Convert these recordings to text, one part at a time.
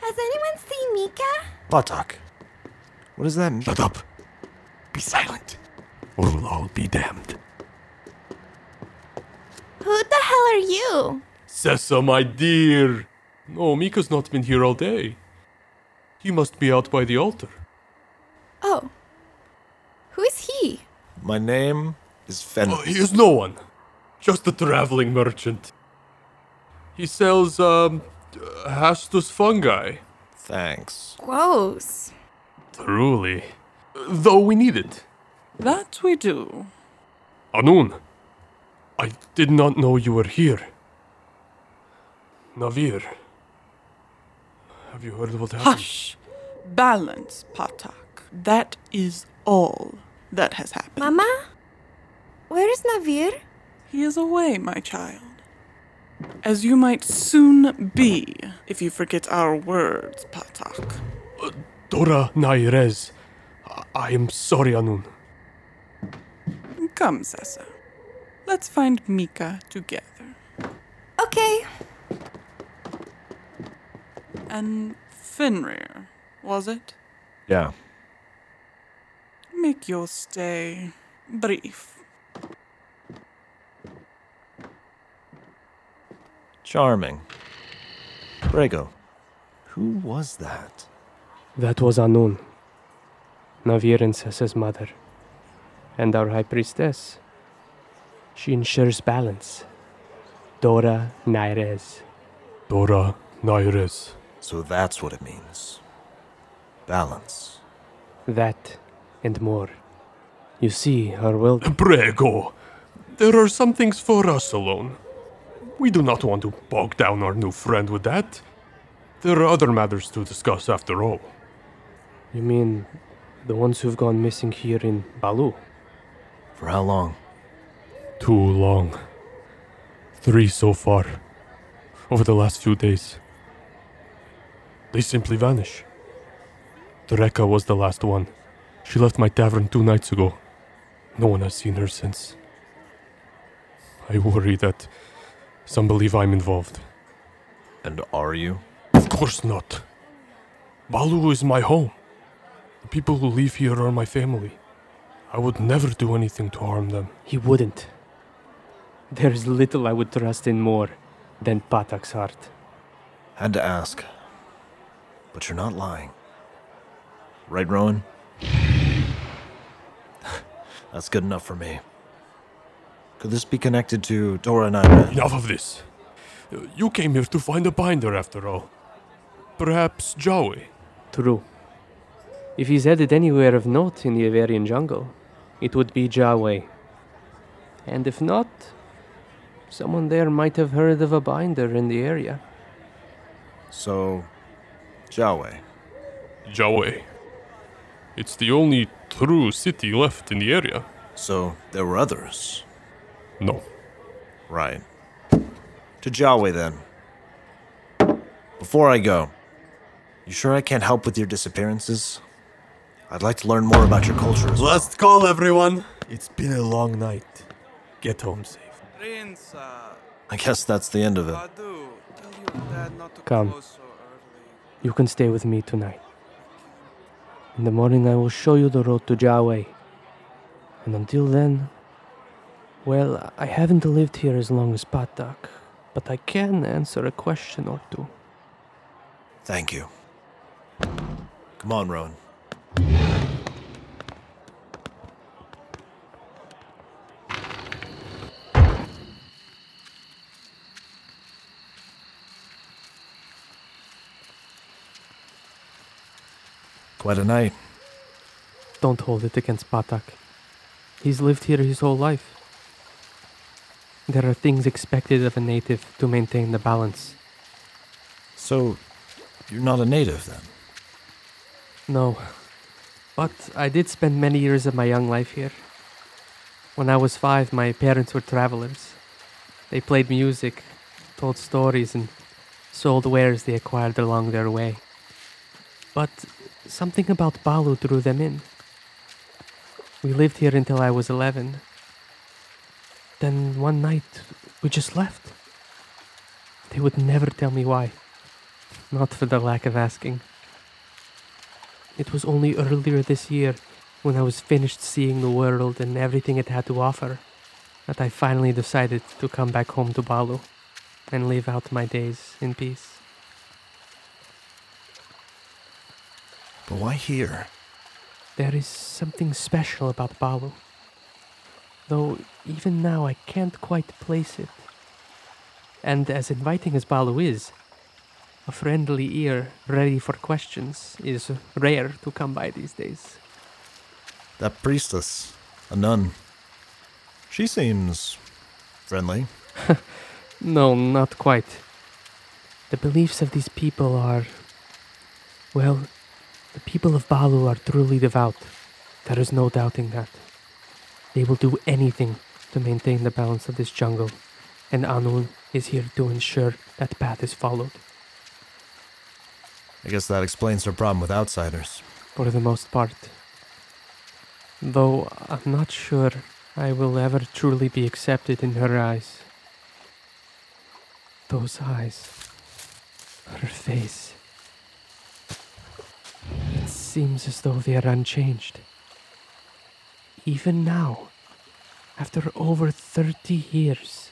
Has anyone seen Mika? Patak. What does that mean? Shut up. Be silent, or we'll all be damned. Who the hell are you? Sessa, my dear. No, Mika's not been here all day. He must be out by the altar. Oh. Who is he? My name is Fen. Oh, he is no one. Just a traveling merchant. He sells, um, Hastus fungi. Thanks. Gross. Truly. Though we need it. That we do. Anun, I did not know you were here. Navir, have you heard what happened? Hush! Balance, Patak. That is all that has happened. Mama? Where is Navir? He is away, my child. As you might soon be if you forget our words, Patak. Dora Nairez. I- I am sorry, Anun. Come, Sessa. Let's find Mika together. Okay. And Fenrir, was it? Yeah. Make your stay brief. Charming. Prego. Who was that? That was Anun, Navir and Sessa's mother, and our high priestess. She ensures balance. Dora Nairez. Dora Nairez. So that's what it means. Balance. That and more. You see, our will. Prego. There are some things for us alone. We do not want to bog down our new friend with that. There are other matters to discuss after all. You mean the ones who've gone missing here in Balu? For how long? Too long. Three so far. Over the last few days. They simply vanish. Dreka was the last one. She left my tavern two nights ago. No one has seen her since. I worry that some believe I'm involved. And are you? Of course not. Balu is my home. The people who live here are my family. I would never do anything to harm them. He wouldn't. There is little I would trust in more than Patak's heart. Had to ask. But you're not lying. Right, Rowan? That's good enough for me. Could this be connected to Dora and I? Enough of this. You came here to find a binder after all. Perhaps Jawi. True. If he's headed anywhere of note in the Avarian jungle, it would be Jaway. And if not, someone there might have heard of a binder in the area. So, Jawe. Jawi. It's the only true city left in the area. So, there were others. No. Right. To Jawe then. Before I go, you sure I can't help with your disappearances? I'd like to learn more about your culture as well. Last call, everyone. It's been a long night. Get home safe. Prince, uh, I guess that's the end of it. Badu, tell your dad not to Come. close so early. You can stay with me tonight. In the morning, I will show you the road to Jaway. And until then, well, I haven't lived here as long as Patak, but I can answer a question or two. Thank you. Come on, Rowan. Quite a night. Don't hold it against Patak. He's lived here his whole life. There are things expected of a native to maintain the balance. So, you're not a native then? No. But I did spend many years of my young life here. When I was five, my parents were travelers. They played music, told stories, and sold wares they acquired along their way. But something about Balu drew them in. We lived here until I was 11. Then one night, we just left. They would never tell me why. Not for the lack of asking. It was only earlier this year, when I was finished seeing the world and everything it had to offer, that I finally decided to come back home to Balu and live out my days in peace. But why here? There is something special about Balu. Though even now I can't quite place it. And as inviting as Balu is, a friendly ear ready for questions is rare to come by these days. That priestess, Anun. She seems friendly. No, not quite. The beliefs of these people are. Well, the people of Balu are truly devout. There is no doubting that. They will do anything to maintain the balance of this jungle, and Anun is here to ensure that path is followed, I guess that explains her problem with outsiders. for the most part. Though I'm not sure I will ever truly be accepted in her eyes. Those eyes. Her face. It seems as though they are unchanged. Even now, after over 30 years.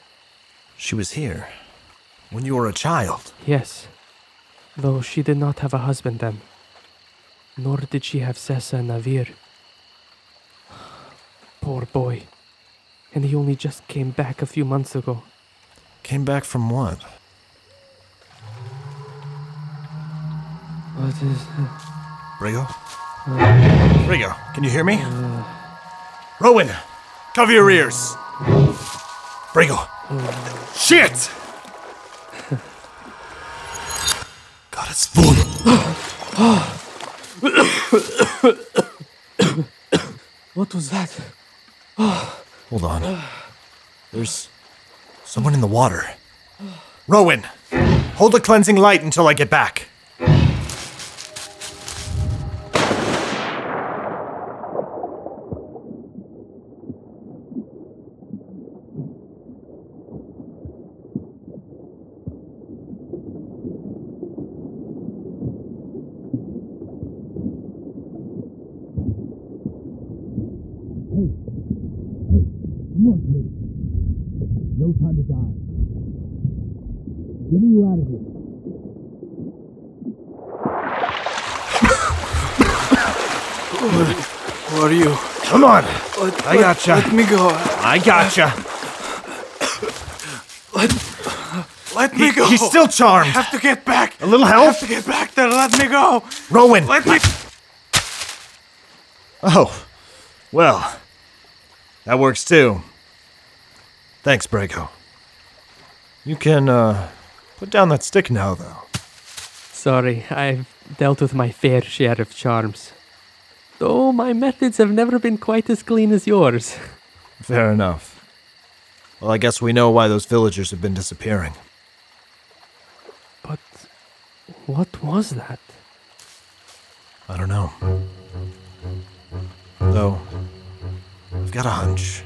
She was here when you were a child. Yes, though she did not have a husband then. Nor did she have Sessa and Navir. Poor boy. And he only just came back a few months ago. Came back from what? What is. Brago? Brago, uh. can you hear me? Uh. Rowan, cover your ears. Brago. Shit! God, it's full. What was that? Hold on. There's someone in the water. Rowan, hold the cleansing light until I get back. Come on, kid. No time to die. Getting you out of here. Who are you? Come on. Let, I gotcha. Let me go. I gotcha. Let let me go. He's still charmed. I charmed. have to get back. A little help? I help? have to get back there. Let me go. Rowan. Let me. Oh, well, that works too. Thanks, Brago. You can, uh, put down that stick now, though. Sorry, I've dealt with my fair share of charms. Though my methods have never been quite as clean as yours. Fair enough. Well, I guess we know why those villagers have been disappearing. But what was that? I don't know. Though, I've got a hunch.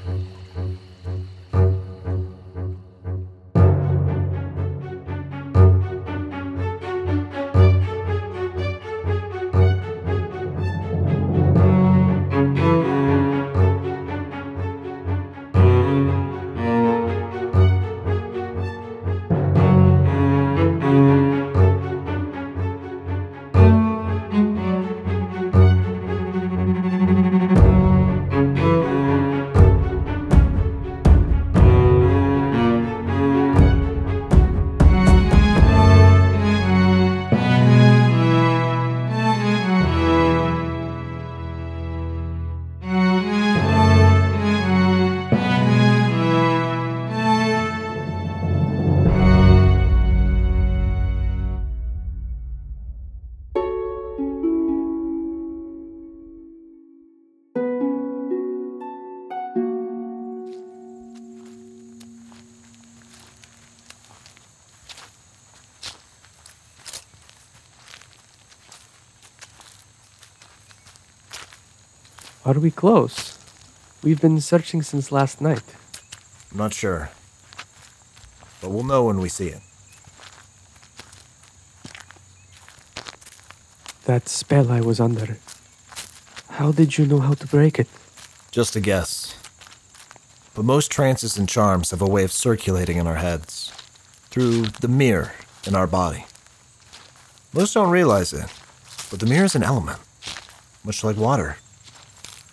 Are we close? We've been searching since last night. I'm not sure. but we'll know when we see it. That spell I was under. How did you know how to break it? Just a guess. But most trances and charms have a way of circulating in our heads through the mirror in our body. Most don't realize it, but the mirror is an element, much like water.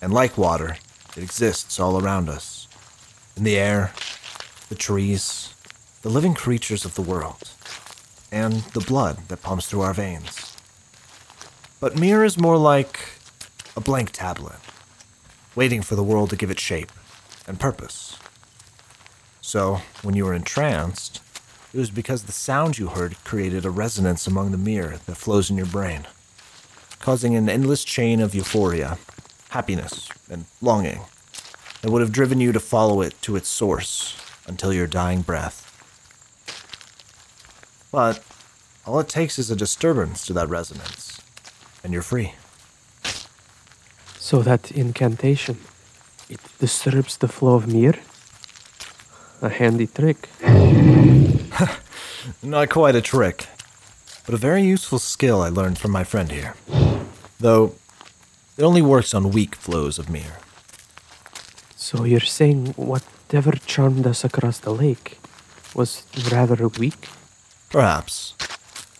And like water, it exists all around us in the air, the trees, the living creatures of the world, and the blood that pumps through our veins. But mirror is more like a blank tablet waiting for the world to give it shape and purpose. So, when you were entranced, it was because the sound you heard created a resonance among the mirror that flows in your brain, causing an endless chain of euphoria, happiness, and longing that would have driven you to follow it to its source until your dying breath. But all it takes is a disturbance to that resonance, and you're free. So that incantation, it disturbs the flow of mir? A handy trick. Not quite a trick, but a very useful skill I learned from my friend here. Though, it only works on weak flows of mirror. So you're saying whatever charmed us across the lake was rather weak? Perhaps.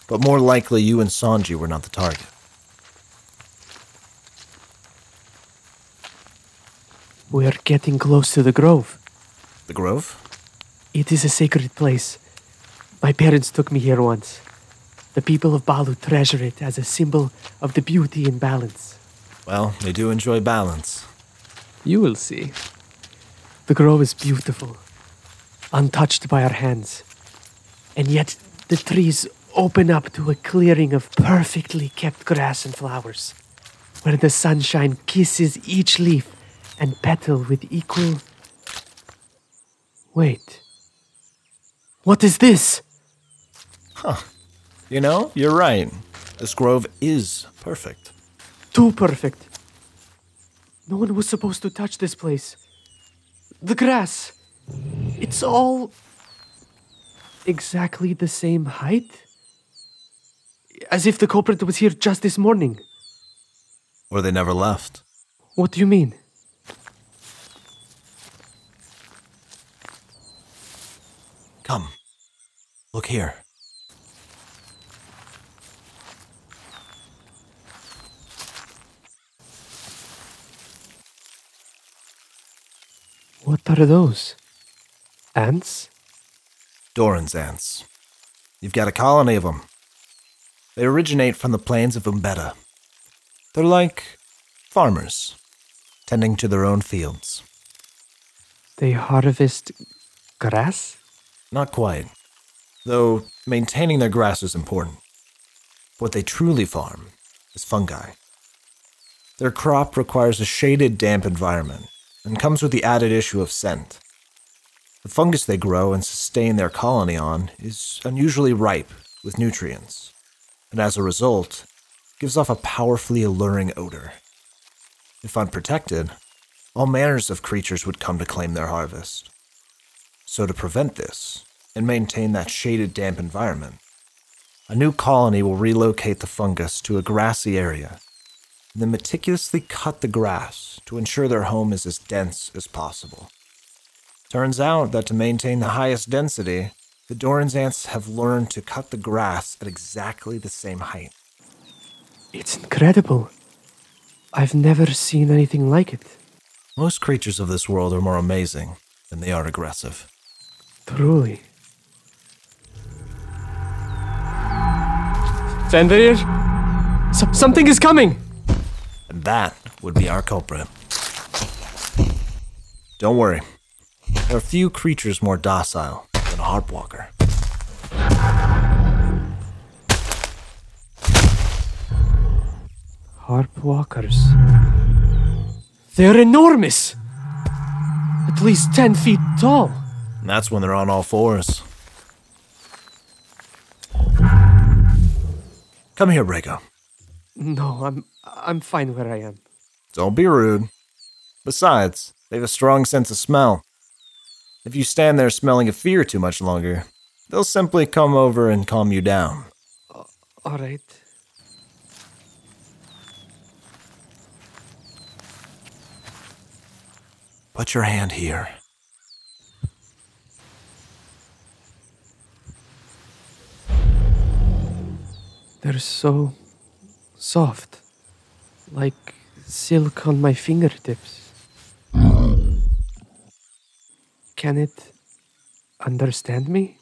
But more likely you and Sanji were not the target. We're getting close to the grove. The Grove? It is a sacred place. My parents took me here once. The people of Balu treasure it as a symbol of the beauty and balance. Well, they do enjoy balance. You will see. The grove is beautiful, untouched by our hands. And yet the trees open up to a clearing of perfectly kept grass and flowers, where the sunshine kisses each leaf and petal with equal. Wait. What is this? Huh. You know, you're right. This grove is perfect. Too perfect. No one was supposed to touch this place. The grass. It's all exactly the same height? As if the culprit was here just this morning. Or they never left. What do you mean? Come. Look here. What are those? Ants? Doran's ants. You've got a colony of them. They originate from the plains of Umbetta. They're like farmers, tending to their own fields. They harvest grass? Not quite. Though maintaining their grass is important. What they truly farm is fungi. Their crop requires a shaded, damp environment and comes with the added issue of scent. The fungus they grow and sustain their colony on is unusually ripe with nutrients, and as a result, gives off a powerfully alluring odor. If unprotected, all manners of creatures would come to claim their harvest. So, to prevent this and maintain that shaded, damp environment, a new colony will relocate the fungus to a grassy area and then meticulously cut the grass to ensure their home is as dense as possible. Turns out that to maintain the highest density, the Doran's ants have learned to cut the grass at exactly the same height. It's incredible. I've never seen anything like it. Most creatures of this world are more amazing than they are aggressive. Truly. Fenrir? S- something is coming! And that would be our culprit. Don't worry. There are few creatures more docile than a harp walker. Harp walkers. They're enormous! At least 10 feet tall. And that's when they're on all fours. Come here, Brago. No, I'm I'm fine where I am. Don't be rude. Besides, they have a strong sense of smell. If you stand there smelling of fear too much longer, they'll simply come over and calm you down. Uh, all right. Put your hand here. They're so soft, like silk on my fingertips. Can it understand me?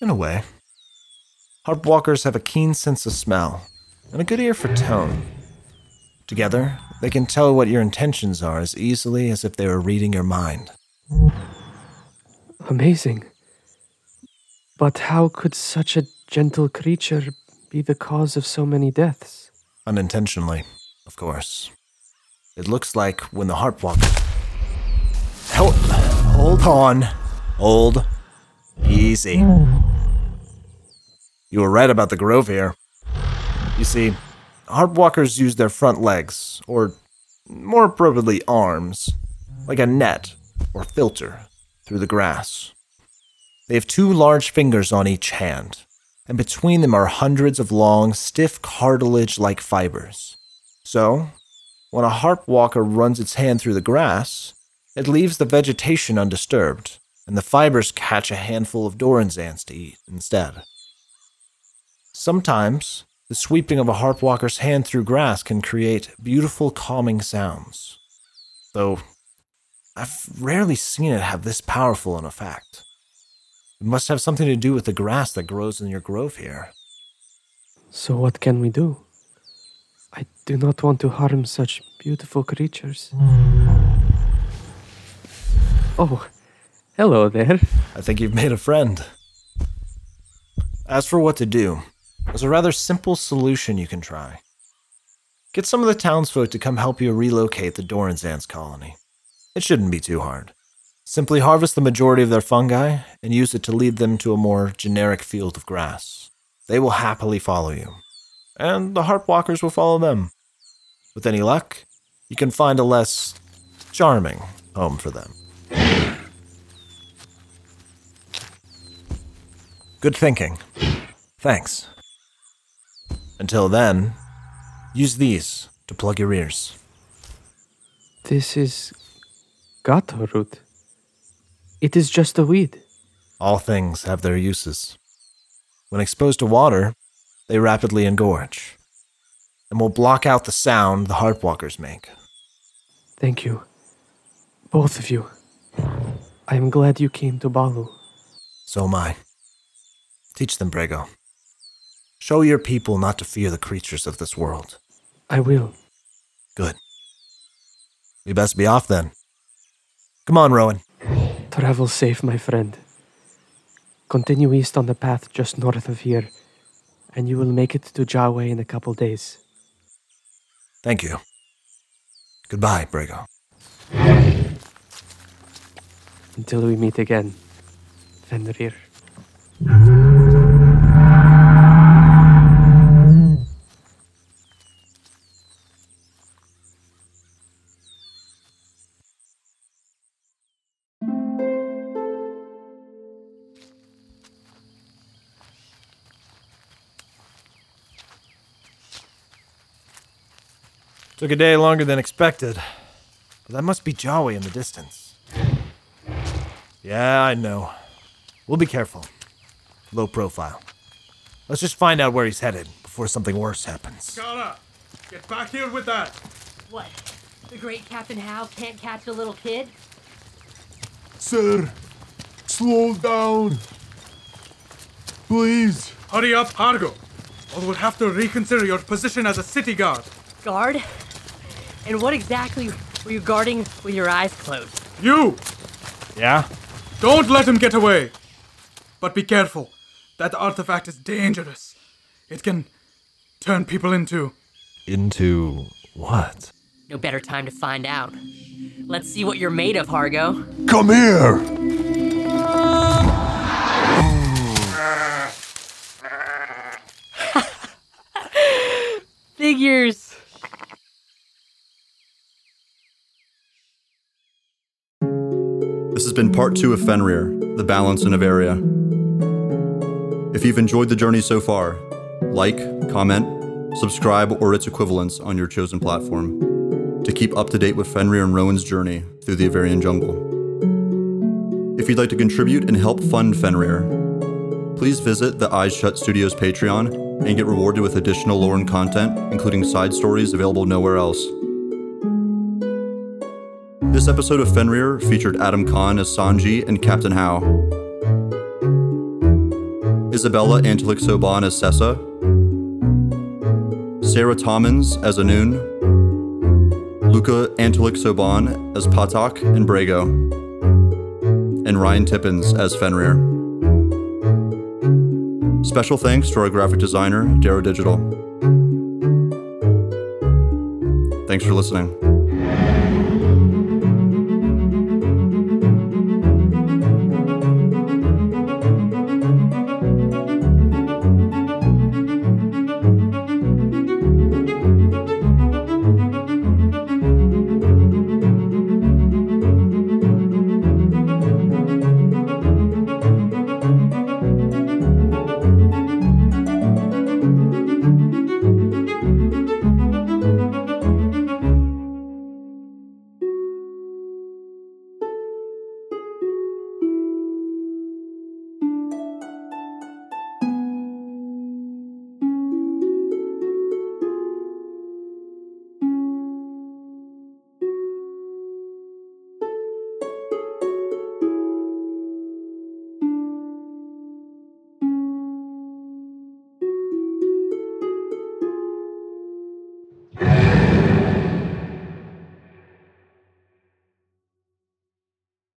In a way. Harp walkers have a keen sense of smell and a good ear for tone. Together, they can tell what your intentions are as easily as if they were reading your mind. Amazing. But how could such a gentle creature be the cause of so many deaths? Unintentionally, of course. It looks like when the harp walker. Hold, on. Hold. Easy. You were right about the grove here. You see, harp walkers use their front legs, or more appropriately, arms, like a net or filter through the grass. They have two large fingers on each hand, and between them are hundreds of long, stiff cartilage like fibers. So, when a harp walker runs its hand through the grass, it leaves the vegetation undisturbed, and the fibers catch a handful of Doran's ants to eat instead. Sometimes, the sweeping of a harp walker's hand through grass can create beautiful, calming sounds. Though, I've rarely seen it have this powerful an effect. It must have something to do with the grass that grows in your grove here. So, what can we do? I do not want to harm such beautiful creatures. Oh, hello there. I think you've made a friend. As for what to do, there's a rather simple solution you can try. Get some of the townsfolk to come help you relocate the Doran's ants colony. It shouldn't be too hard. Simply harvest the majority of their fungi and use it to lead them to a more generic field of grass. They will happily follow you, and the harp walkers will follow them. With any luck, you can find a less charming home for them. Good thinking. Thanks. Until then, use these to plug your ears. This is gato root. It is just a weed. All things have their uses. When exposed to water, they rapidly engorge and will block out the sound the harp walkers make. Thank you. Both of you. I am glad you came to Balu. So am I. Teach them, Brago. Show your people not to fear the creatures of this world. I will. Good. We best be off then. Come on, Rowan. Travel safe, my friend. Continue east on the path just north of here, and you will make it to Jawe in a couple days. Thank you. Goodbye, Brago. Until we meet again, Fenrir. Took a day longer than expected. But that must be Jawi in the distance. Yeah, I know. We'll be careful. Low profile. Let's just find out where he's headed before something worse happens. Skara, get back here with that. What? The great Captain Hao can't catch a little kid? Sir, slow down. Please. Hurry up, Hargo, or we'll have to reconsider your position as a city guard. Guard? And what exactly were you guarding with your eyes closed? You! Yeah? Don't let him get away! But be careful. That artifact is dangerous. It can turn people into. Into what? No better time to find out. Let's see what you're made of, Hargo. Come here. This has been part two of Fenrir, The Balance in Avaria. If you've enjoyed the journey so far, like, comment, subscribe, or its equivalents on your chosen platform to keep up to date with Fenrir and Rowan's journey through the Avarian jungle. If you'd like to contribute and help fund Fenrir, please visit the Eyes Shut Studios Patreon and get rewarded with additional lore and content, including side stories available nowhere else. This episode of Fenrir featured Adam Khan as Sanji and Captain Hao, Isabella Antelik Soban as Sessa, Sarah Tommins as Anun, Luca Antelik Soban as Patak and Brago, and Ryan Tippins as Fenrir. Special thanks to our graphic designer, Darrow Digital. Thanks for listening.